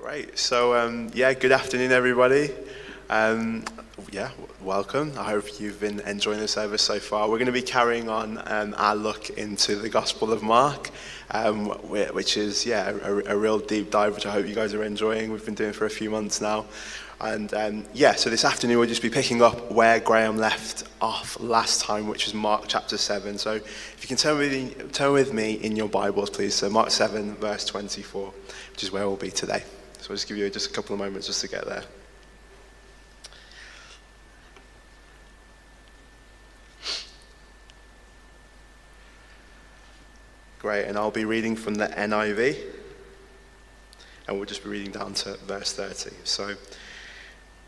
Great. So, um, yeah, good afternoon, everybody. Um, yeah, welcome. I hope you've been enjoying the service so far. We're going to be carrying on um, our look into the Gospel of Mark, um, whi- which is, yeah, a, a real deep dive, which I hope you guys are enjoying. We've been doing for a few months now. And um, yeah, so this afternoon we'll just be picking up where Graham left off last time, which is Mark chapter 7. So if you can turn with, me, turn with me in your Bibles, please. So Mark 7, verse 24, which is where we'll be today. So I'll just give you just a couple of moments just to get there. Great, and I'll be reading from the NIV, and we'll just be reading down to verse 30. So,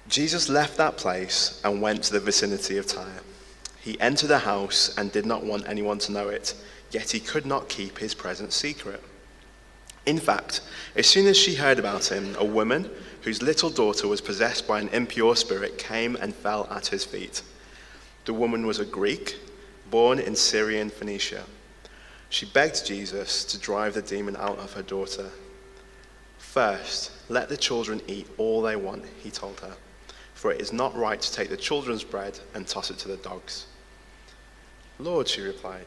Jesus left that place and went to the vicinity of Tyre. He entered a house and did not want anyone to know it, yet he could not keep his presence secret. In fact, as soon as she heard about him, a woman whose little daughter was possessed by an impure spirit came and fell at his feet. The woman was a Greek, born in Syrian Phoenicia. She begged Jesus to drive the demon out of her daughter. First, let the children eat all they want, he told her, for it is not right to take the children's bread and toss it to the dogs. Lord, she replied,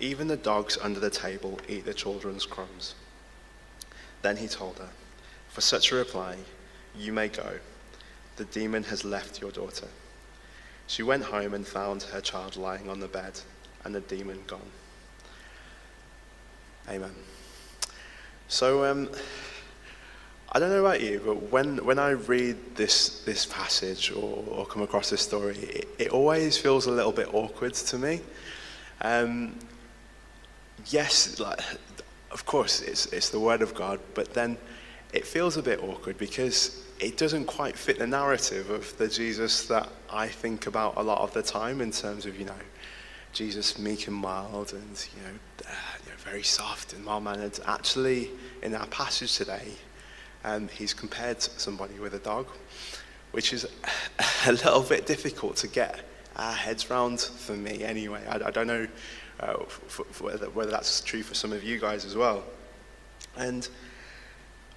even the dogs under the table eat the children's crumbs. Then he told her, For such a reply, you may go. The demon has left your daughter. She went home and found her child lying on the bed and the demon gone. Amen. So, um, I don't know about you, but when, when I read this, this passage or, or come across this story, it, it always feels a little bit awkward to me. Um, yes, like, of course, it's, it's the Word of God, but then it feels a bit awkward because it doesn't quite fit the narrative of the Jesus that I think about a lot of the time in terms of, you know, Jesus meek and mild and, you know, uh, you know very soft and mild mannered. Actually, in our passage today, um, he's compared somebody with a dog, which is a little bit difficult to get our heads round for me anyway. I, I don't know uh, for, for whether, whether that's true for some of you guys as well. And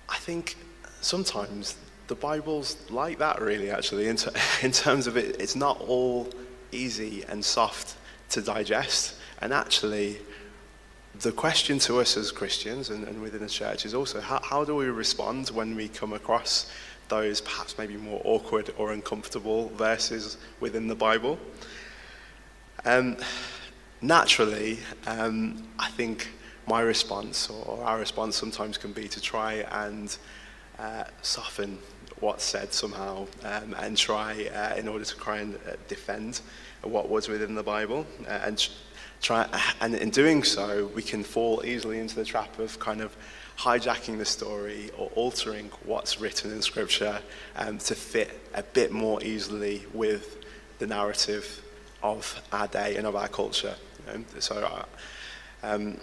I think sometimes the Bible's like that, really, actually, in, in terms of it, it's not all easy and soft to digest. And actually, the question to us as Christians and, and within the church is also how, how do we respond when we come across those perhaps maybe more awkward or uncomfortable verses within the Bible? Um, naturally, um, I think my response or our response sometimes can be to try and uh, soften what's said somehow um, and try uh, in order to try and uh, defend what was within the Bible uh, and try and in doing so we can fall easily into the trap of kind of hijacking the story or altering what's written in scripture um, to fit a bit more easily with the narrative of our day and of our culture you know? so uh, um,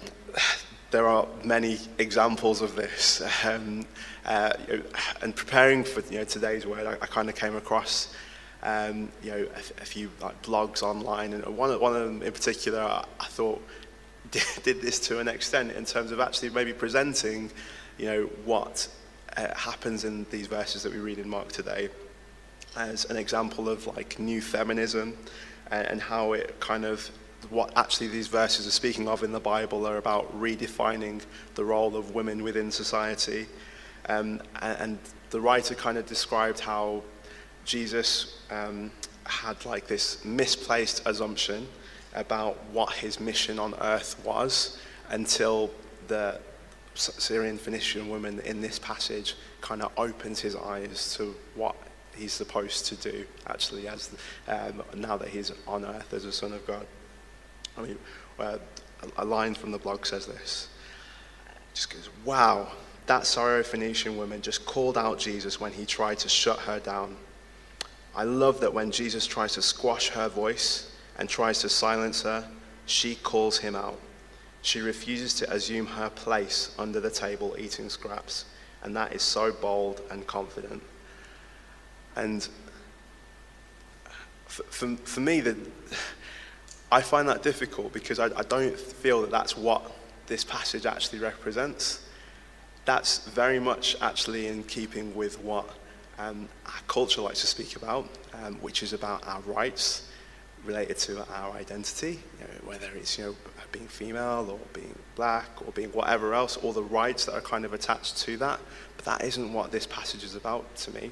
there are many examples of this. Um, uh, you know, and preparing for you know, today's word, I, I kind of came across um, you know, a, a, few like blogs online, and one of, one of them in particular, I, I thought did, did, this to an extent in terms of actually maybe presenting, you know, what uh, happens in these verses that we read in Mark today as an example of like new feminism and, and how it kind of what actually these verses are speaking of in the Bible are about redefining the role of women within society. Um, and, and, the writer kind of described how Jesus um, had like this misplaced assumption about what his mission on earth was until the Syrian Phoenician woman in this passage kind of opens his eyes to what he's supposed to do actually as um, now that he's on earth as a son of God. I mean, uh, a line from the blog says this. Just goes, wow, that Syrophoenician woman just called out Jesus when he tried to shut her down. I love that when Jesus tries to squash her voice and tries to silence her, she calls him out. She refuses to assume her place under the table eating scraps, and that is so bold and confident. And for, for, for me, the, I find that difficult because I, I, don't feel that that's what this passage actually represents. that's very much actually in keeping with what um, our culture likes to speak about, um, which is about our rights related to our identity, you know, whether it's you know being female or being black or being whatever else, all the rights that are kind of attached to that. But that isn't what this passage is about to me.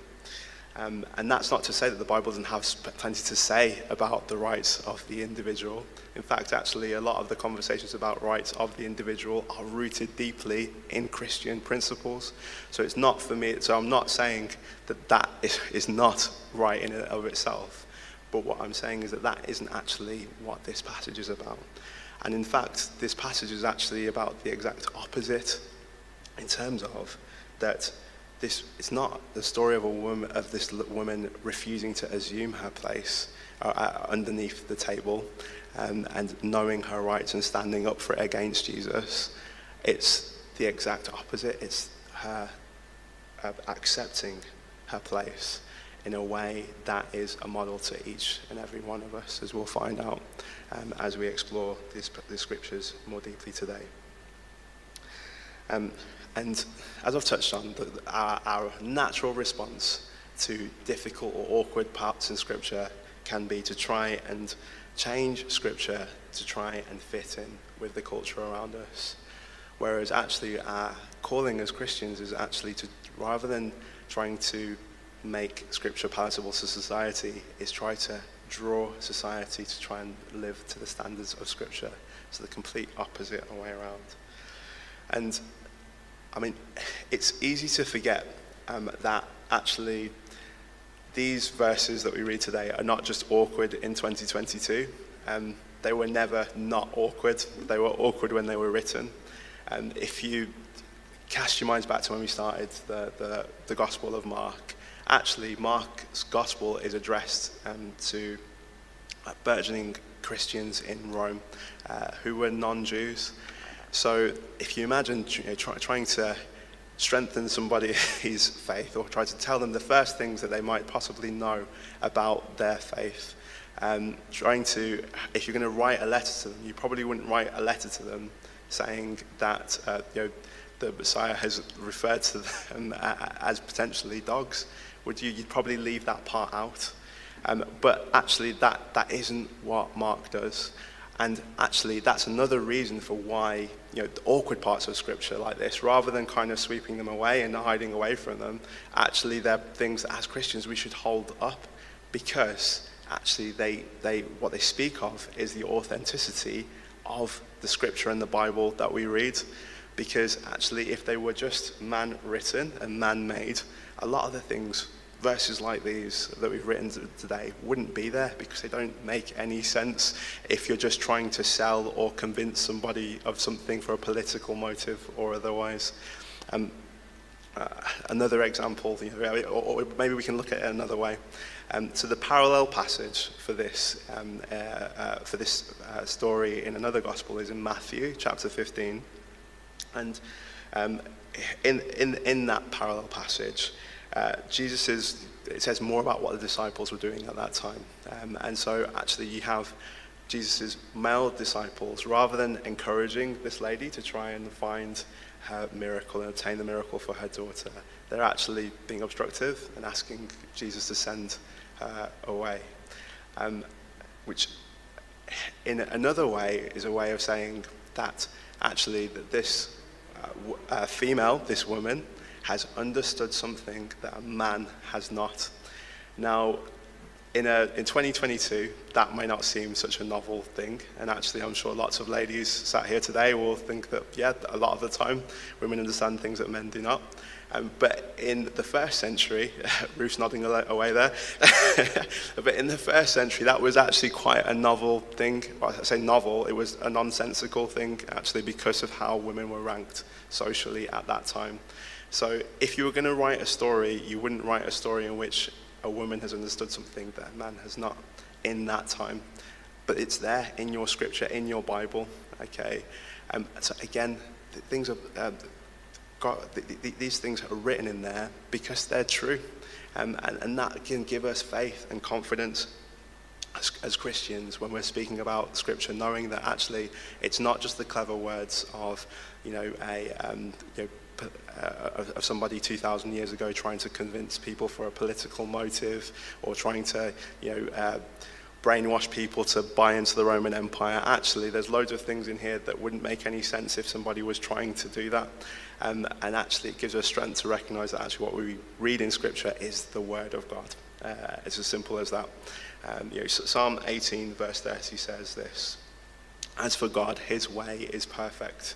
Um, and that's not to say that the Bible doesn't have plenty to say about the rights of the individual. In fact, actually, a lot of the conversations about rights of the individual are rooted deeply in Christian principles. So it's not for me, so I'm not saying that that is, is not right in and of itself. But what I'm saying is that that isn't actually what this passage is about. And in fact, this passage is actually about the exact opposite in terms of that this it's not the story of a woman of this woman refusing to assume her place uh, uh, underneath the table um, and knowing her rights and standing up for it against Jesus. It's the exact opposite. It's her uh, accepting her place in a way that is a model to each and every one of us, as we'll find out um, as we explore these, these scriptures more deeply today. Um, and as I've touched on, the, our, our natural response to difficult or awkward parts in Scripture can be to try and change Scripture to try and fit in with the culture around us. Whereas actually our calling as Christians is actually to, rather than trying to make Scripture palatable to society, is try to draw society to try and live to the standards of Scripture. So the complete opposite way around. And I mean, it's easy to forget um, that actually these verses that we read today are not just awkward in 2022. Um, they were never not awkward. They were awkward when they were written. And if you cast your minds back to when we started the, the, the Gospel of Mark, actually Mark's Gospel is addressed um, to uh, burgeoning Christians in Rome uh, who were non-Jews. So if you imagine you know, try, trying to strengthen somebody's faith or try to tell them the first things that they might possibly know about their faith, um, trying to, if you're going to write a letter to them, you probably wouldn't write a letter to them saying that uh, you know, the Messiah has referred to them as potentially dogs. Would you? You'd probably leave that part out. Um, but actually, that, that isn't what Mark does. And actually, that's another reason for why, you know, the awkward parts of Scripture like this, rather than kind of sweeping them away and hiding away from them, actually they're things that as Christians we should hold up because actually they, they, what they speak of is the authenticity of the Scripture and the Bible that we read. Because actually, if they were just man written and man made, a lot of the things verses like these that we've written today wouldn't be there because they don't make any sense if you're just trying to sell or convince somebody of something for a political motive or otherwise. Um, uh, another example, you know, or, or, maybe we can look at it another way. Um, so the parallel passage for this, um, uh, uh, for this uh, story in another gospel is in Matthew chapter 15. And um, in, in, in that parallel passage, uh, Jesus is, it says more about what the disciples were doing at that time. Um, and so actually you have Jesus' male disciples, rather than encouraging this lady to try and find her miracle and obtain the miracle for her daughter, they're actually being obstructive and asking Jesus to send her away. Um, which, in another way, is a way of saying that actually that this uh, uh, female, this woman, has understood something that a man has not. Now, in, a, in 2022, that may not seem such a novel thing. And actually, I'm sure lots of ladies sat here today will think that, yeah, a lot of the time, women understand things that men do not. Um, but in the first century, Ruth's nodding away there, but in the first century, that was actually quite a novel thing. Well, I say novel, it was a nonsensical thing, actually, because of how women were ranked socially at that time. So if you were going to write a story, you wouldn't write a story in which a woman has understood something that a man has not in that time. But it's there in your scripture, in your Bible, okay? Um, so again, things are, uh, God, these things are written in there because they're true. Um, and, and that can give us faith and confidence as, as, Christians when we're speaking about Scripture, knowing that actually it's not just the clever words of, you know, a um, you know, uh, of, somebody 2,000 years ago trying to convince people for a political motive or trying to, you know, uh, brainwash people to buy into the Roman Empire. Actually, there's loads of things in here that wouldn't make any sense if somebody was trying to do that. Um, and actually, it gives us strength to recognize that actually what we read in Scripture is the Word of God. Uh, it's as simple as that. Um, you know, Psalm 18, verse 30 says this As for God, his way is perfect.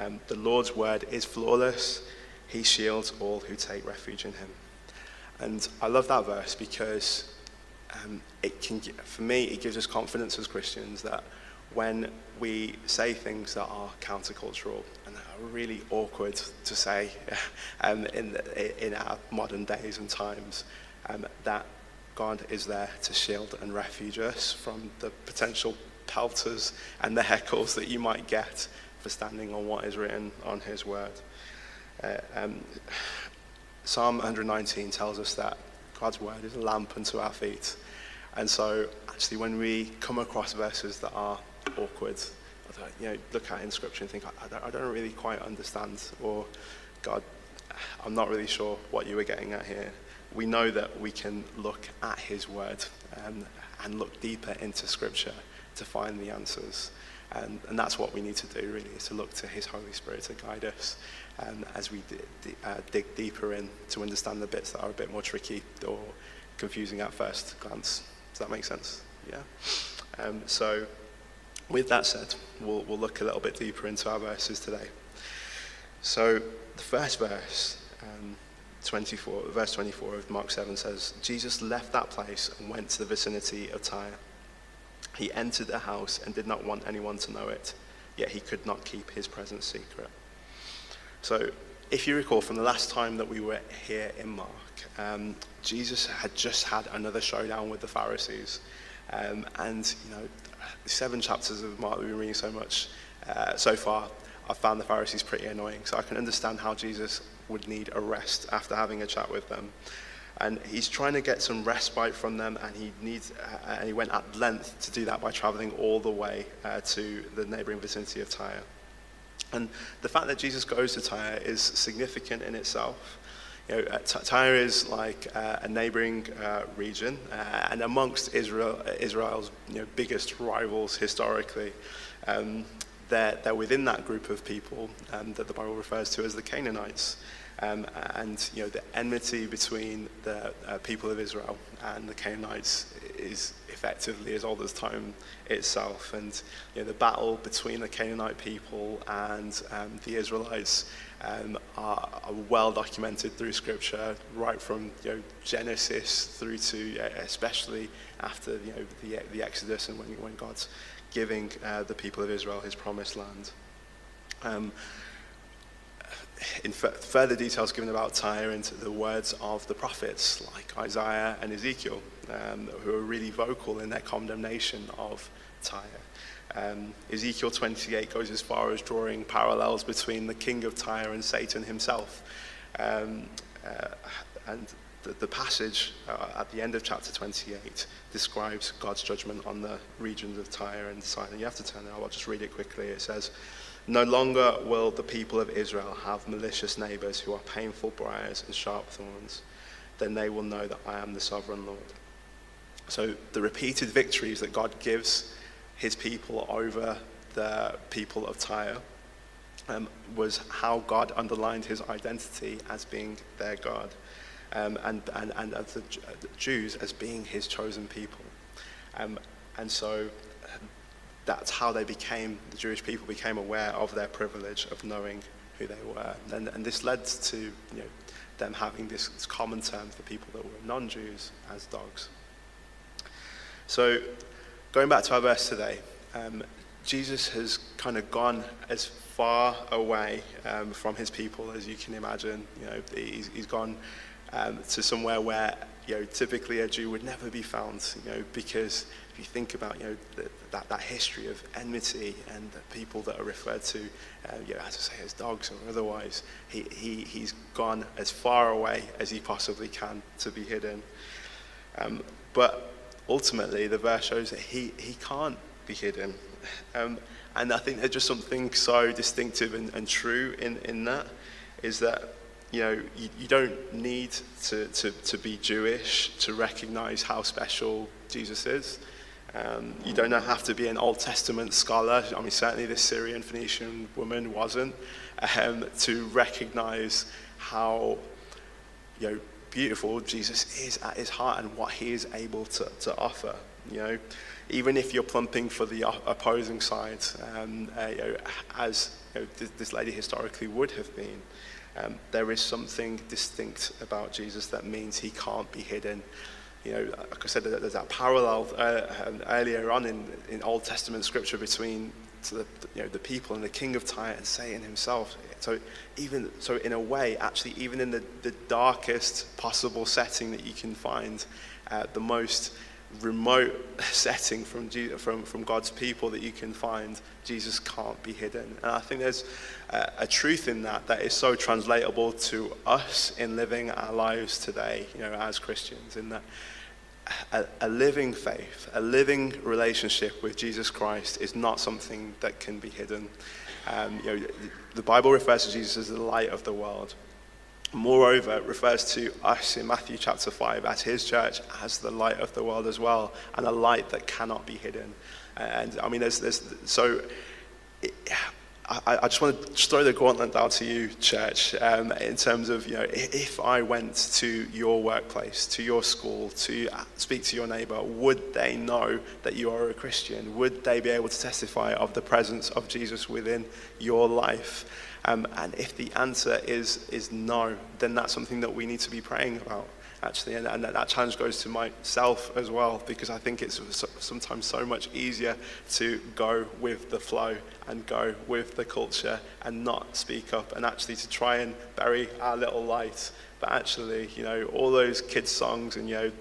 Um, the Lord's word is flawless. He shields all who take refuge in him. And I love that verse because um, it can, for me, it gives us confidence as Christians that when we say things that are countercultural and that are really awkward to say um, in, in our modern days and times, um, that God is there to shield and refuge us from the potential pelters and the heckles that you might get for standing on what is written on his word. Uh, um, Psalm 119 tells us that God's word is a lamp unto our feet. And so, actually, when we come across verses that are awkward, you know, look at in scripture and think, I, don't, I don't really quite understand, or God, I'm not really sure what you were getting at here. We know that we can look at his word um, and look deeper into scripture to find the answers. And, and that's what we need to do, really, is to look to His Holy Spirit to guide us um, as we uh, dig deeper in to understand the bits that are a bit more tricky or confusing at first glance. Does that make sense? Yeah. Um, so, with that said, we'll, we'll look a little bit deeper into our verses today. So, the first verse, um, 24, verse 24 of Mark 7 says, Jesus left that place and went to the vicinity of Tyre. He entered the house and did not want anyone to know it, yet he could not keep his presence secret. So, if you recall from the last time that we were here in Mark, um, Jesus had just had another showdown with the Pharisees. Um, and, you know, seven chapters of Mark we've been reading so much uh, so far, I've found the Pharisees pretty annoying. So I can understand how Jesus would need a rest after having a chat with them and he's trying to get some respite from them, and he needs, uh, and he went at length to do that by traveling all the way uh, to the neighboring vicinity of Tyre. And the fact that Jesus goes to Tyre is significant in itself. You know, uh, Tyre is like uh, a neighboring uh, region, uh, and amongst Israel, Israel's you know, biggest rivals historically. Um, they're, they're within that group of people um, that the Bible refers to as the Canaanites. Um, and you know the enmity between the uh, people of Israel and the Canaanites is effectively as old as time itself. And you know the battle between the Canaanite people and um, the Israelites um, are, are, well documented through Scripture, right from you know Genesis through to uh, especially after you know the, the Exodus and when when God's giving uh, the people of Israel His promised land. Um, in further details given about Tyre into the words of the prophets like Isaiah and Ezekiel, um, who are really vocal in their condemnation of Tyre. Um, Ezekiel 28 goes as far as drawing parallels between the king of Tyre and Satan himself. Um, uh, and the, the passage uh, at the end of chapter 28 describes God's judgment on the regions of Tyre and Sidon. You have to turn it, I'll just read it quickly. It says, no longer will the people of Israel have malicious neighbors who are painful briars and sharp thorns. Then they will know that I am the sovereign Lord. So the repeated victories that God gives his people over the people of Tyre um, was how God underlined his identity as being their God um, and, and, and as the Jews as being his chosen people. Um, and so that's how they became, the Jewish people became aware of their privilege of knowing who they were. And, and this led to you know, them having this, this common term for people that were non-Jews as dogs. So going back to our verse today, um, Jesus has kind of gone as far away um, from his people as you can imagine. You know, he's, he's gone um, to somewhere where you know typically a Jew would never be found. You know, because you think about you know the, that, that history of enmity and the people that are referred to, uh, you know, as I say, as dogs or otherwise, he, he, he's gone as far away as he possibly can to be hidden. Um, but ultimately, the verse shows that he, he can't be hidden. Um, and I think there's just something so distinctive and, and true in, in that is that you know you, you don't need to, to, to be Jewish to recognize how special Jesus is. Um, you don't have to be an Old Testament scholar. I mean, certainly this Syrian Phoenician woman wasn't, um, to recognize how you know, beautiful Jesus is at his heart and what he is able to, to offer. You know, even if you're plumping for the opposing side, um, uh, you know, as you know, this, this, lady historically would have been, um, there is something distinct about Jesus that means he can't be hidden you know, like I said, there's that parallel uh, um, earlier on in, in Old Testament scripture between the, you know, the people and the king of Tyre and Satan himself. So even so, in a way, actually, even in the, the darkest possible setting that you can find, uh, the most remote setting from, from, from God's people that you can find, Jesus can't be hidden. And I think there's a, a truth in that that is so translatable to us in living our lives today, you know, as Christians, in that a, a, living faith, a living relationship with Jesus Christ is not something that can be hidden. Um, you know, the Bible refers to Jesus as the light of the world. Moreover, refers to us in Matthew chapter 5 as his church as the light of the world as well, and a light that cannot be hidden. And I mean, there's, there's so it, I, I, just want to throw the gauntlet down to you, church, um, in terms of, you know, if I went to your workplace, to your school, to speak to your neighbor, would they know that you are a Christian? Would they be able to testify of the presence of Jesus within your life? Um, and if the answer is, is no, then that's something that we need to be praying about, actually. And, and that challenge goes to myself as well, because I think it's sometimes so much easier to go with the flow and go with the culture and not speak up and actually to try and bury our little light. But actually, you know, all those kids' songs and, you know,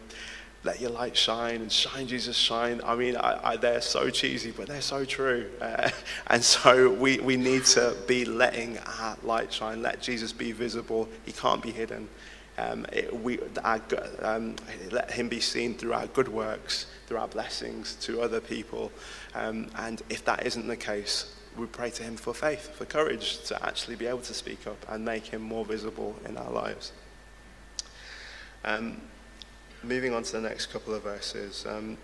let your light shine and shine Jesus shine. I mean, I, I, they're so cheesy, but they're so true. Uh, and so we, we need to be letting our light shine. Let Jesus be visible. He can't be hidden. Um, it, we, our, um, let him be seen through our good works, through our blessings to other people. Um, and if that isn't the case, we pray to him for faith, for courage to actually be able to speak up and make him more visible in our lives. Um, moving on to the next couple of verses, um,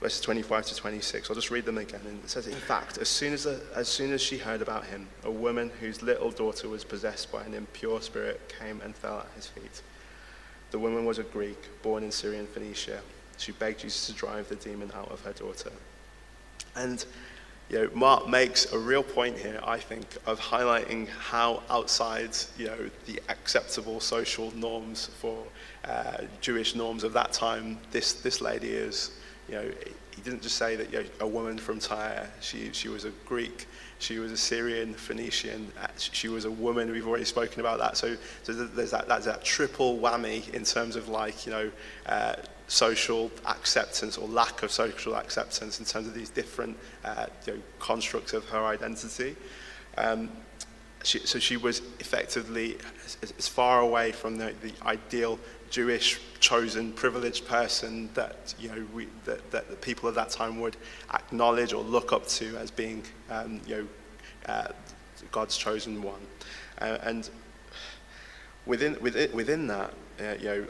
verses 25 to 26, I'll just read them again. And it says, In fact, as soon as, as soon as she heard about him, a woman whose little daughter was possessed by an impure spirit came and fell at his feet. The woman was a Greek, born in Syrian Phoenicia. She begged Jesus to drive the demon out of her daughter. And you know, Mark makes a real point here, I think, of highlighting how outside you know, the acceptable social norms for uh, Jewish norms of that time, this, this lady is. You know, he didn't just say that you know, a woman from Tyre, she, she was a Greek, she was a Syrian, Phoenician, uh, she was a woman, we've already spoken about that. So, so there's that, that triple whammy in terms of like, you know, uh, social acceptance or lack of social acceptance in terms of these different uh, you know, constructs of her identity. Um, she, so she was effectively as, as far away from the, the ideal Jewish chosen privileged person that you know we, that, that the people of that time would acknowledge or look up to as being um, you know uh, God's chosen one, uh, and within within within that uh, you know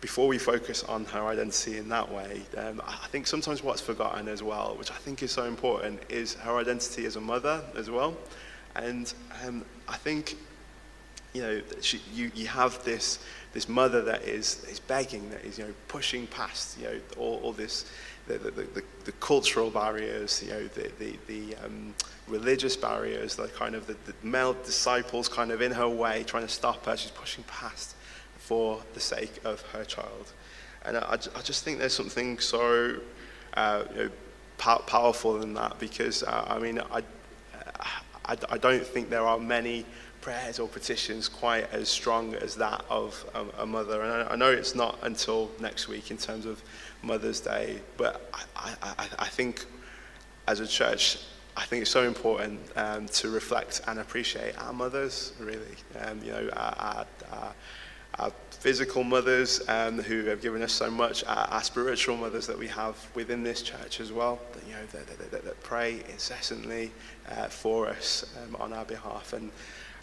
before we focus on her identity in that way, um, I think sometimes what's forgotten as well, which I think is so important, is her identity as a mother as well. And um, I think, you know, she, you, you have this, this mother that is, is begging, that is, you know, pushing past, you know, all, all this, the, the, the, the cultural barriers, you know, the, the, the um, religious barriers, the kind of the, the male disciples kind of in her way, trying to stop her. She's pushing past for the sake of her child. And I, I just think there's something so uh, you know, powerful in that because, uh, I mean, I, I, I, don't think there are many prayers or petitions quite as strong as that of a, a mother. And I, I, know it's not until next week in terms of Mother's Day, but I, I, I think as a church, I think it's so important um, to reflect and appreciate our mothers, really. Um, you know, our, our, our, our physical mothers um, who have given us so much, our, our, spiritual mothers that we have within this church as well, that, you know, that, that, that, pray incessantly uh, for us um, on our behalf. And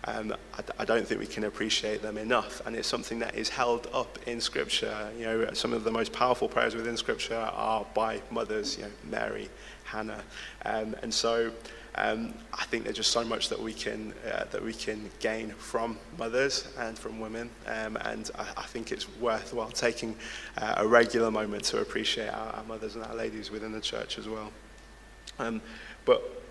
um, I, I, don't think we can appreciate them enough. And it's something that is held up in Scripture. You know, some of the most powerful prayers within Scripture are by mothers, you know, Mary, Hannah. Um, and so um, I think there's just so much that we can, uh, that we can gain from mothers and from women. Um, and I, I, think it's worthwhile taking uh, a regular moment to appreciate our, our, mothers and our ladies within the church as well. Um, but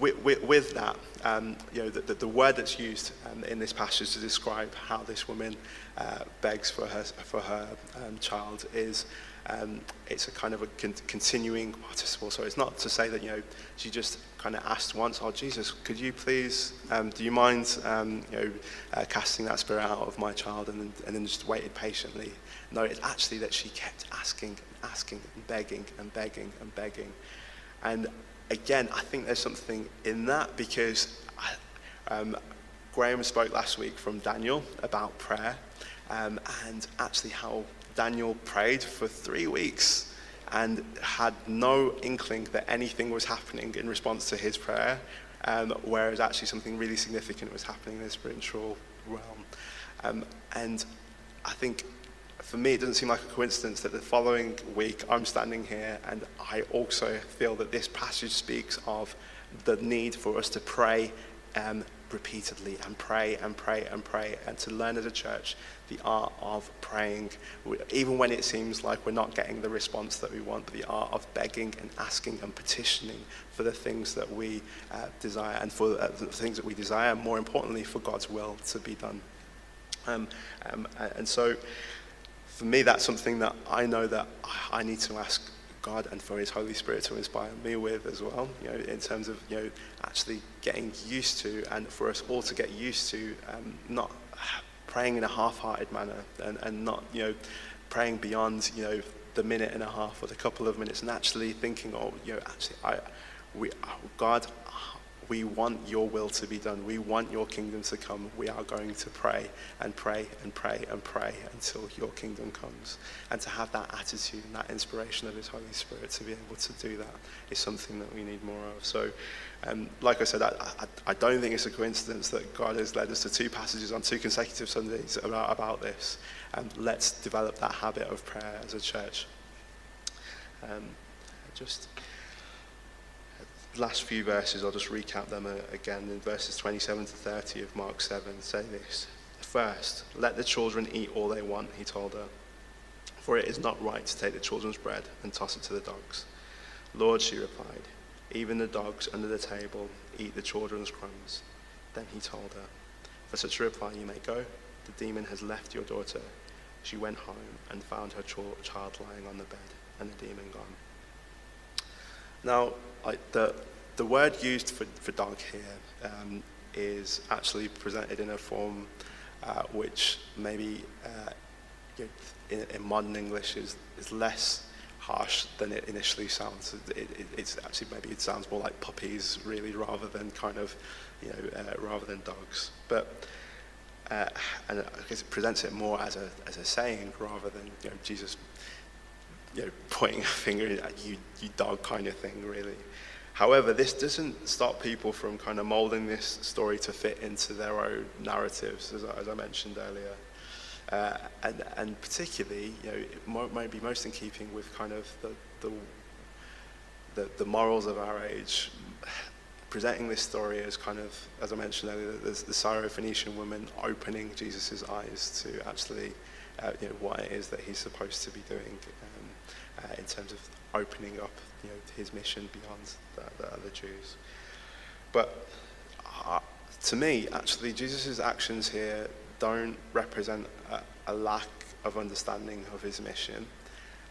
with, with, with that, um, you know, the, the, the, word that's used um, in this passage to describe how this woman uh, begs for her, for her um, child is um, it's a kind of a con- continuing participle. So it's not to say that, you know, she just kind of asked once, oh, Jesus, could you please, um, do you mind, um, you know, uh, casting that spirit out of my child and then, and then just waited patiently. No, it's actually that she kept asking and asking and begging and begging and begging. And again, I think there's something in that because I, um, Graham spoke last week from Daniel about prayer um, and actually how Daniel prayed for three weeks and had no inkling that anything was happening in response to his prayer, um, whereas actually something really significant was happening in the spiritual realm. Um, and I think for me, it doesn't seem like a coincidence that the following week I'm standing here and I also feel that this passage speaks of the need for us to pray um, repeatedly and pray and pray and pray and to learn as a church the art of praying, even when it seems like we're not getting the response that we want, the art of begging and asking and petitioning for the things that we uh, desire and for uh, the things that we desire, more importantly, for God's will to be done. Um, um, and so, for me, that's something that I know that I need to ask God and for His Holy Spirit to inspire me with as well. You know, in terms of you know actually getting used to, and for us all to get used to, um, not praying in a half-hearted manner, and, and not you know praying beyond you know the minute and a half or the couple of minutes, and actually thinking, oh, you know, actually, I, we, God, we want your will to be done. We want your kingdom to come. We are going to pray and pray and pray and pray until your kingdom comes. And to have that attitude and that inspiration of His Holy Spirit to be able to do that is something that we need more of. So, um, like I said, I, I, I, don't think it's a coincidence that God has led us to two passages on two consecutive Sundays about, about this. And let's develop that habit of prayer as a church. Um, just last few verses, I'll just recap them uh, again. In verses 27 to 30 of Mark 7, say this First, let the children eat all they want, he told her, for it is not right to take the children's bread and toss it to the dogs. Lord, she replied, even the dogs under the table eat the children's crumbs. Then he told her, For such a reply you may go. The demon has left your daughter. She went home and found her child lying on the bed and the demon gone. Now, I, the, the word used for, for dog here um, is actually presented in a form uh, which maybe uh, in, in, modern English is, is less harsh than it initially sounds. It, it, it's actually maybe it sounds more like puppies really rather than kind of, you know, uh, rather than dogs. But uh, and I guess it presents it more as a, as a saying rather than you know, Jesus you know, pointing a finger at you, you dog kind of thing, really. However, this doesn't stop people from kind of molding this story to fit into their own narratives, as, as I mentioned earlier. Uh, and, and particularly, you know, it might, be most in keeping with kind of the, the, the, the morals of our age, presenting this story as kind of, as I mentioned earlier, the, the Syrophoenician woman opening Jesus' eyes to actually, uh, you know, what it is that he's supposed to be doing um, uh, in terms of opening up you know, his mission beyond the, the other Jews. But uh, to me, actually, Jesus' actions here don't represent a, a, lack of understanding of his mission.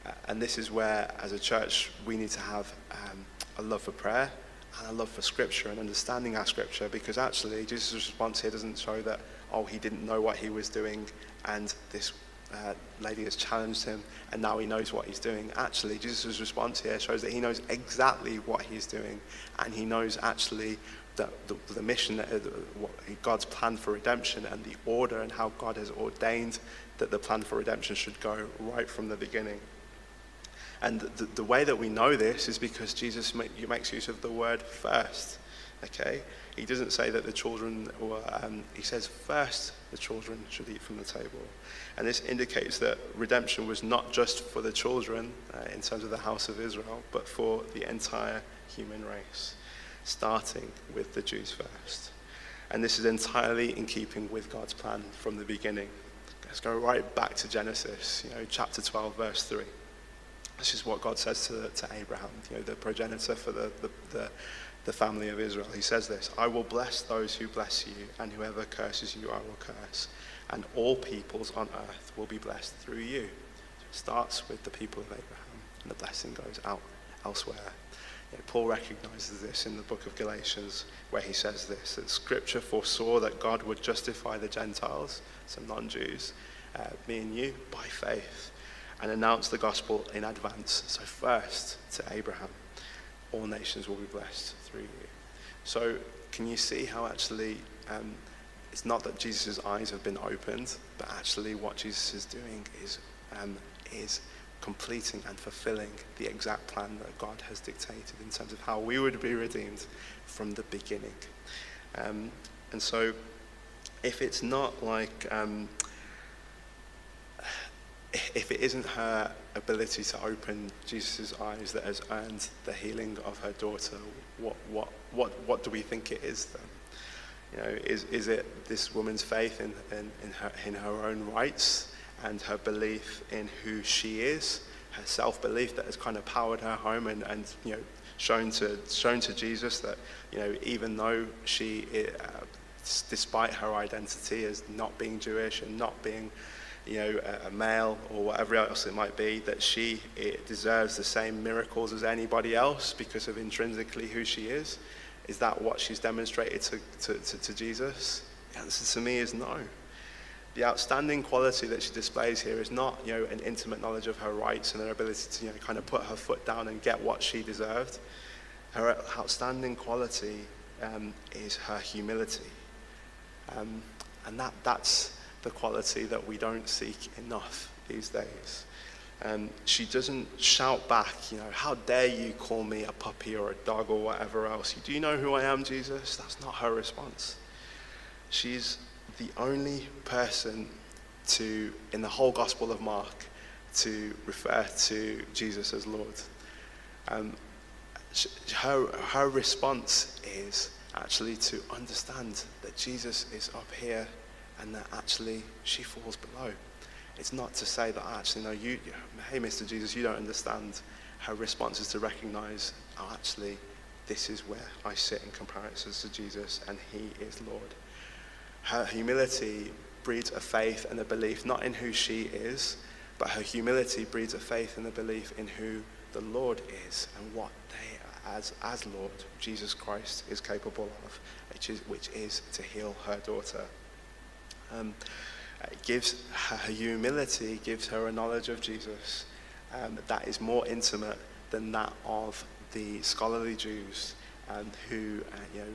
Uh, and this is where, as a church, we need to have um, a love for prayer and a love for scripture and understanding our scripture because actually Jesus' response here doesn't show that, oh, he didn't know what he was doing and this uh, lady has challenged him and now he knows what he's doing. Actually, Jesus' response here shows that he knows exactly what he's doing and he knows actually that the, the mission, that, uh, God's plan for redemption and the order and how God has ordained that the plan for redemption should go right from the beginning. And the, the way that we know this is because Jesus make, makes use of the word first. Okay? He doesn't say that the children were, um, he says first the children should eat from the table. And this indicates that redemption was not just for the children uh, in terms of the house of Israel, but for the entire human race, starting with the Jews first. And this is entirely in keeping with God's plan from the beginning. Let's go right back to Genesis, you know, chapter 12, verse 3. This is what God says to, to Abraham, you know, the progenitor for the, the, the, the family of Israel. He says this I will bless those who bless you, and whoever curses you, I will curse. And all peoples on earth will be blessed through you. So it starts with the people of Abraham, and the blessing goes out elsewhere. You know, Paul recognizes this in the book of Galatians, where he says this that Scripture foresaw that God would justify the Gentiles, some non Jews, uh, me and you, by faith, and announce the gospel in advance. So, first to Abraham, all nations will be blessed through you. So, can you see how actually um, it's not that Jesus' eyes have been opened, but actually what Jesus is doing is, um, is completing and fulfilling the exact plan that God has dictated in terms of how we would be redeemed from the beginning. Um, and so, if it's not like, um, if it isn't her ability to open Jesus' eyes that has earned the healing of her daughter, what, what, what, what do we think it is then? You know, is, is it this woman's faith in, in, in, her, in her own rights and her belief in who she is, her self-belief that has kind of powered her home and, and you know, shown to, shown to Jesus that, you know, even though she, uh, despite her identity as not being Jewish and not being you know, a, a male or whatever else it might be, that she deserves the same miracles as anybody else because of intrinsically who she is? Is that what she's demonstrated to, to, to, to Jesus? The answer to me is no. The outstanding quality that she displays here is not, you know, an intimate knowledge of her rights and her ability to, you know, kind of put her foot down and get what she deserved. Her outstanding quality um, is her humility. Um, and that, that's, the quality that we don't seek enough these days. And she doesn't shout back, you know, how dare you call me a puppy or a dog or whatever else. Do you know who I am, Jesus? That's not her response. She's the only person to, in the whole Gospel of Mark, to refer to Jesus as Lord. Um, her, her response is actually to understand that Jesus is up here and that actually she falls below. It's not to say that actually, no, you, hey, Mr. Jesus, you don't understand. Her response is to recognize, oh, actually, this is where I sit in comparison to Jesus, and he is Lord. Her humility breeds a faith and a belief not in who she is, but her humility breeds a faith and a belief in who the Lord is and what they, as, as Lord, Jesus Christ is capable of, which is, which is to heal her daughter. Um, gives her humility, gives her a knowledge of Jesus um, that is more intimate than that of the scholarly Jews um, who, uh, you know,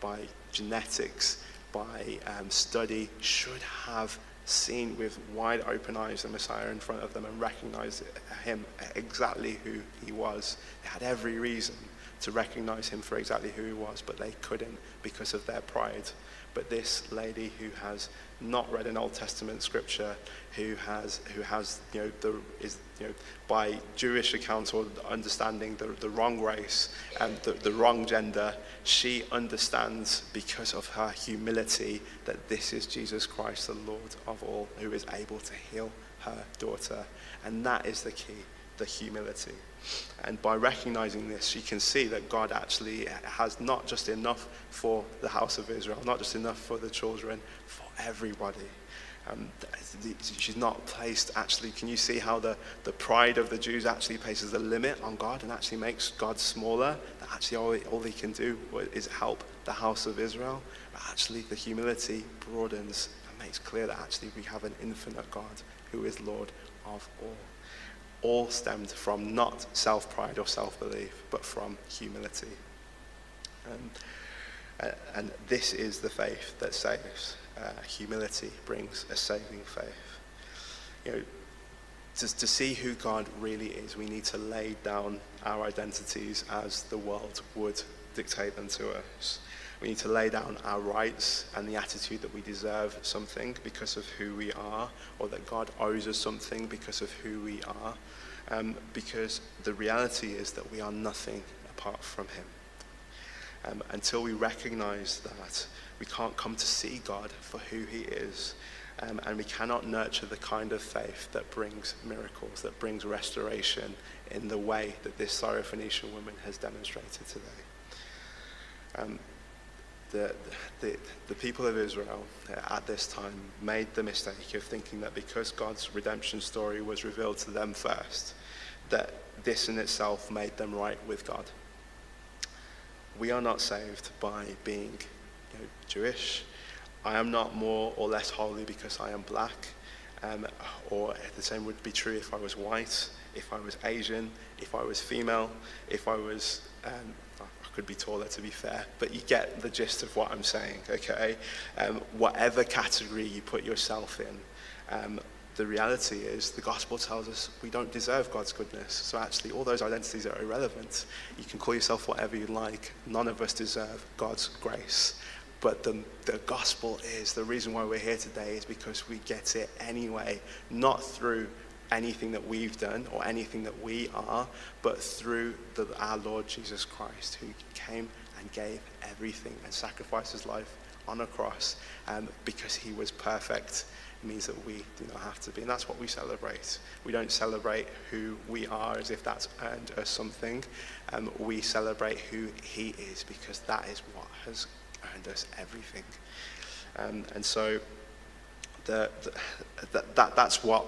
by genetics, by um, study, should have seen with wide open eyes the Messiah in front of them and recognized him exactly who he was. They had every reason to recognize him for exactly who he was, but they couldn't because of their pride. But this lady who has not read an Old Testament scripture, who has, who has you know, the, is, you know, by Jewish accounts or understanding the, the wrong race and the, the wrong gender, she understands because of her humility that this is Jesus Christ, the Lord of all, who is able to heal her daughter. And that is the key, the humility. And by recognizing this, she can see that God actually has not just enough for the house of Israel, not just enough for the children, for everybody. Um, she's not placed actually. Can you see how the, the pride of the Jews actually places a limit on God and actually makes God smaller? That actually all, all he can do is help the house of Israel. But actually, the humility broadens and makes clear that actually we have an infinite God who is Lord of all all stemmed from not self pride or self belief, but from humility. Um, and this is the faith that saves. Uh, humility brings a saving faith. You know, to, to see who God really is, we need to lay down our identities as the world would dictate them to us. We need to lay down our rights and the attitude that we deserve something because of who we are, or that God owes us something because of who we are. Um, because the reality is that we are nothing apart from Him. Um, until we recognize that, we can't come to see God for who He is. Um, and we cannot nurture the kind of faith that brings miracles, that brings restoration in the way that this Syrophoenician woman has demonstrated today. Um, the, the, the people of Israel uh, at this time made the mistake of thinking that because God's redemption story was revealed to them first, that this in itself made them right with God. We are not saved by being you know, Jewish. I am not more or less holy because I am black, um, or the same would be true if I was white, if I was Asian, if I was female, if I was um, could be taller to be fair, but you get the gist of what I'm saying, okay? Um, whatever category you put yourself in, um, the reality is the gospel tells us we don't deserve God's goodness. So actually, all those identities are irrelevant. You can call yourself whatever you like. None of us deserve God's grace. But the, the gospel is the reason why we're here today is because we get it anyway, not through anything that we've done or anything that we are, but through the, our Lord Jesus Christ, who came and gave everything and sacrificed his life on a cross um, because he was perfect. It means that we do not have to be. And that's what we celebrate. We don't celebrate who we are as if that's earned us something. Um, we celebrate who he is because that is what has earned us everything. Um, and so the, the, that, that's what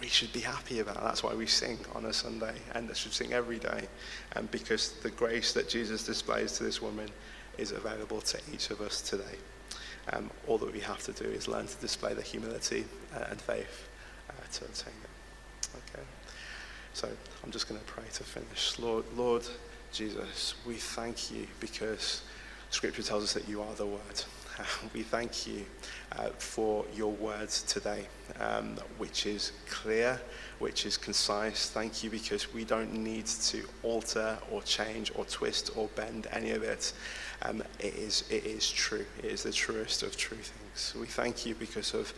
we should be happy about. That's why we sing on a Sunday and should sing every day. And because the grace that Jesus displays to this woman is available to each of us today. Um, all that we have to do is learn to display the humility uh, and faith uh, to attain it. Okay. So I'm just going to pray to finish. Lord, Lord Jesus, we thank you because Scripture tells us that you are the Word. we thank you uh, for your words today, um, which is clear, which is concise. Thank you because we don't need to alter or change or twist or bend any of it. Um, it, is, it is true. It is the truest of true things. We thank you because of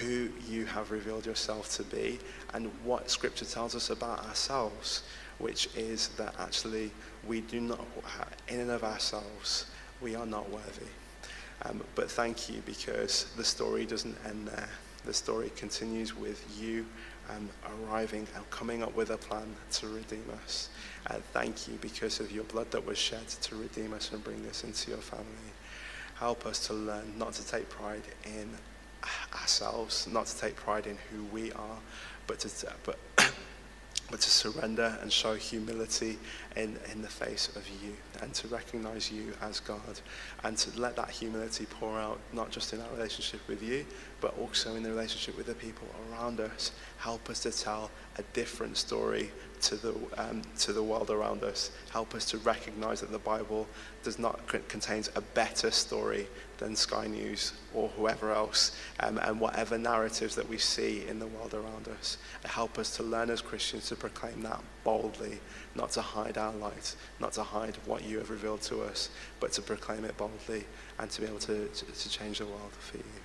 who you have revealed yourself to be and what Scripture tells us about ourselves, which is that actually we do not, in and of ourselves, we are not worthy. Um, but thank you because the story doesn't end there. The story continues with you um, arriving and coming up with a plan to redeem us. Uh, thank you because of your blood that was shed to redeem us and bring us into your family. Help us to learn not to take pride in ourselves, not to take pride in who we are, but to, but but to surrender and show humility in, in the face of you and to recognize you as God and to let that humility pour out not just in our relationship with you but also in the relationship with the people around us help us to tell a different story to the, um, to the world around us. Help us to recognize that the Bible does not contains a better story than Sky News or whoever else, um, and whatever narratives that we see in the world around us. Help us to learn as Christians to proclaim that boldly, not to hide our light, not to hide what you have revealed to us, but to proclaim it boldly and to be able to, to, to change the world for you.